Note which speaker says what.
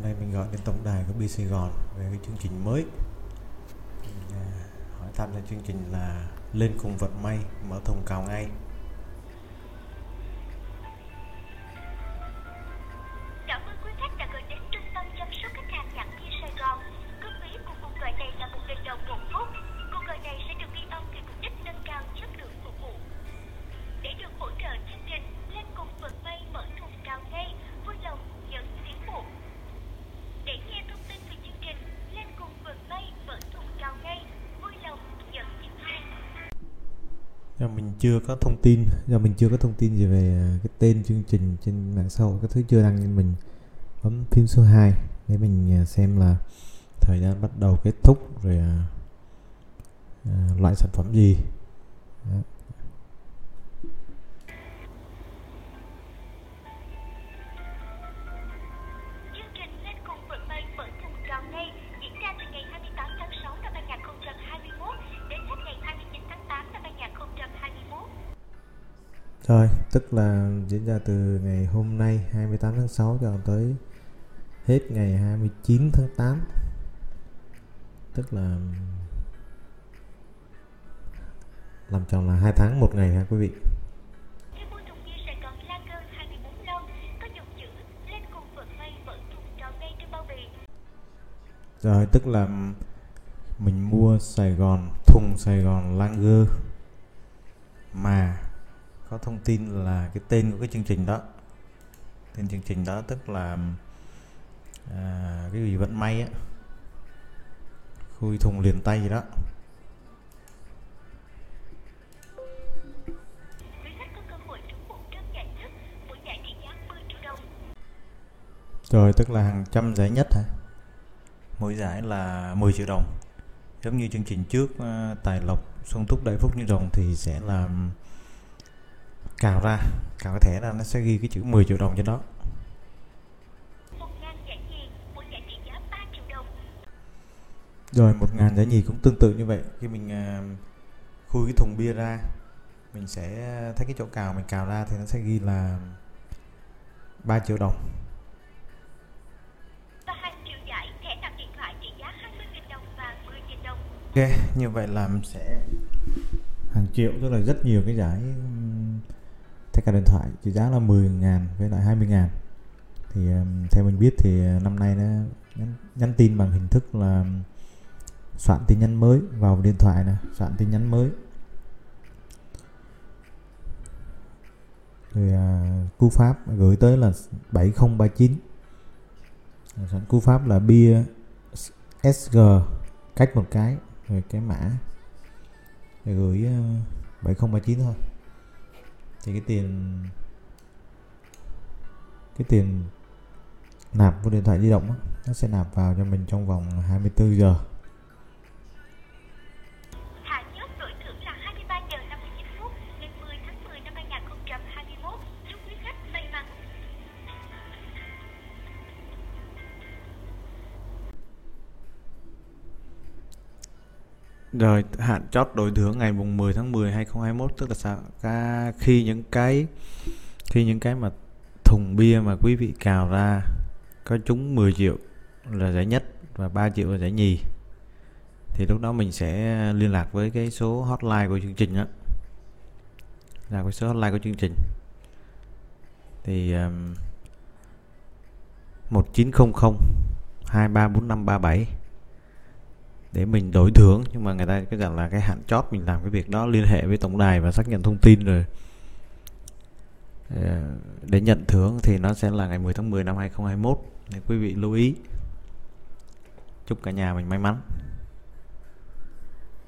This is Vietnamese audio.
Speaker 1: hôm nay mình gọi đến tổng đài của BC Sài Gòn về cái chương trình mới. Mình, à, hỏi thăm về chương trình là lên cùng vận may mở thùng cào ngay. Do mình chưa có thông tin do mình chưa có thông tin gì về à, cái tên chương trình trên mạng xã hội các thứ chưa đăng nên mình bấm phím số 2 để mình à, xem là thời gian bắt đầu kết thúc rồi à, à, loại sản phẩm gì Đó. Rồi, tức là diễn ra từ ngày hôm nay 28 tháng 6 cho tới hết ngày 29 tháng 8 Tức là làm tròn là 2 tháng một ngày ha quý vị
Speaker 2: Khi mua thùng bia Sài Gòn Lager 24 lon có dòng chữ lên cùng vận may mở thùng cao ngay trên bao bì.
Speaker 1: Rồi, tức là mình mua Sài Gòn, thùng Sài Gòn Lager mà có thông tin là cái tên của cái chương trình đó. Tên chương trình đó tức là à, cái gì vận may á khui thùng liền tay gì đó. Rồi tức là hàng trăm giải nhất hả? Mỗi giải là 10 triệu đồng. Giống như chương trình trước à, tài lộc xuân túc đại phúc như rồng thì sẽ là cào ra. Cào cái thẻ ra nó sẽ ghi cái chữ 10 triệu đồng trên đó. Rồi một ngàn giải nhì cũng tương tự như vậy. Khi mình uh, khui cái thùng bia ra Mình sẽ thấy cái chỗ cào mình cào ra thì nó sẽ ghi là 3 triệu đồng. Ok như vậy là mình sẽ hàng triệu tức là rất nhiều cái giải thẻ cào điện thoại trị giá là 10 ngàn với lại 20 ngàn. Thì ờ, theo mình biết thì ờ, năm nay nó nhắn, nhắn tin bằng hình thức là soạn tin nhắn mới vào điện thoại này, soạn tin nhắn mới. Rồi à, cú pháp gửi tới là 7039 soạn cú pháp là bia SG cách một cái rồi cái mã. Rồi gửi 7039 thôi thì cái tiền cái tiền nạp của điện thoại di động đó, nó sẽ nạp vào cho mình trong vòng 24 giờ. Rồi hạn chót đổi thưởng ngày mùng 10 tháng 10 2021 tức là sao? À, khi những cái khi những cái mà thùng bia mà quý vị cào ra có trúng 10 triệu là giải nhất và 3 triệu là giải nhì thì lúc đó mình sẽ liên lạc với cái số hotline của chương trình đó là cái số hotline của chương trình thì um, 1900 234537 để mình đổi thưởng. Nhưng mà người ta cứ rằng là cái hạn chót mình làm cái việc đó, liên hệ với tổng đài và xác nhận thông tin rồi ờ, để nhận thưởng thì nó sẽ là ngày 10 tháng 10 năm 2021 nên quý vị lưu ý. Chúc cả nhà mình may mắn.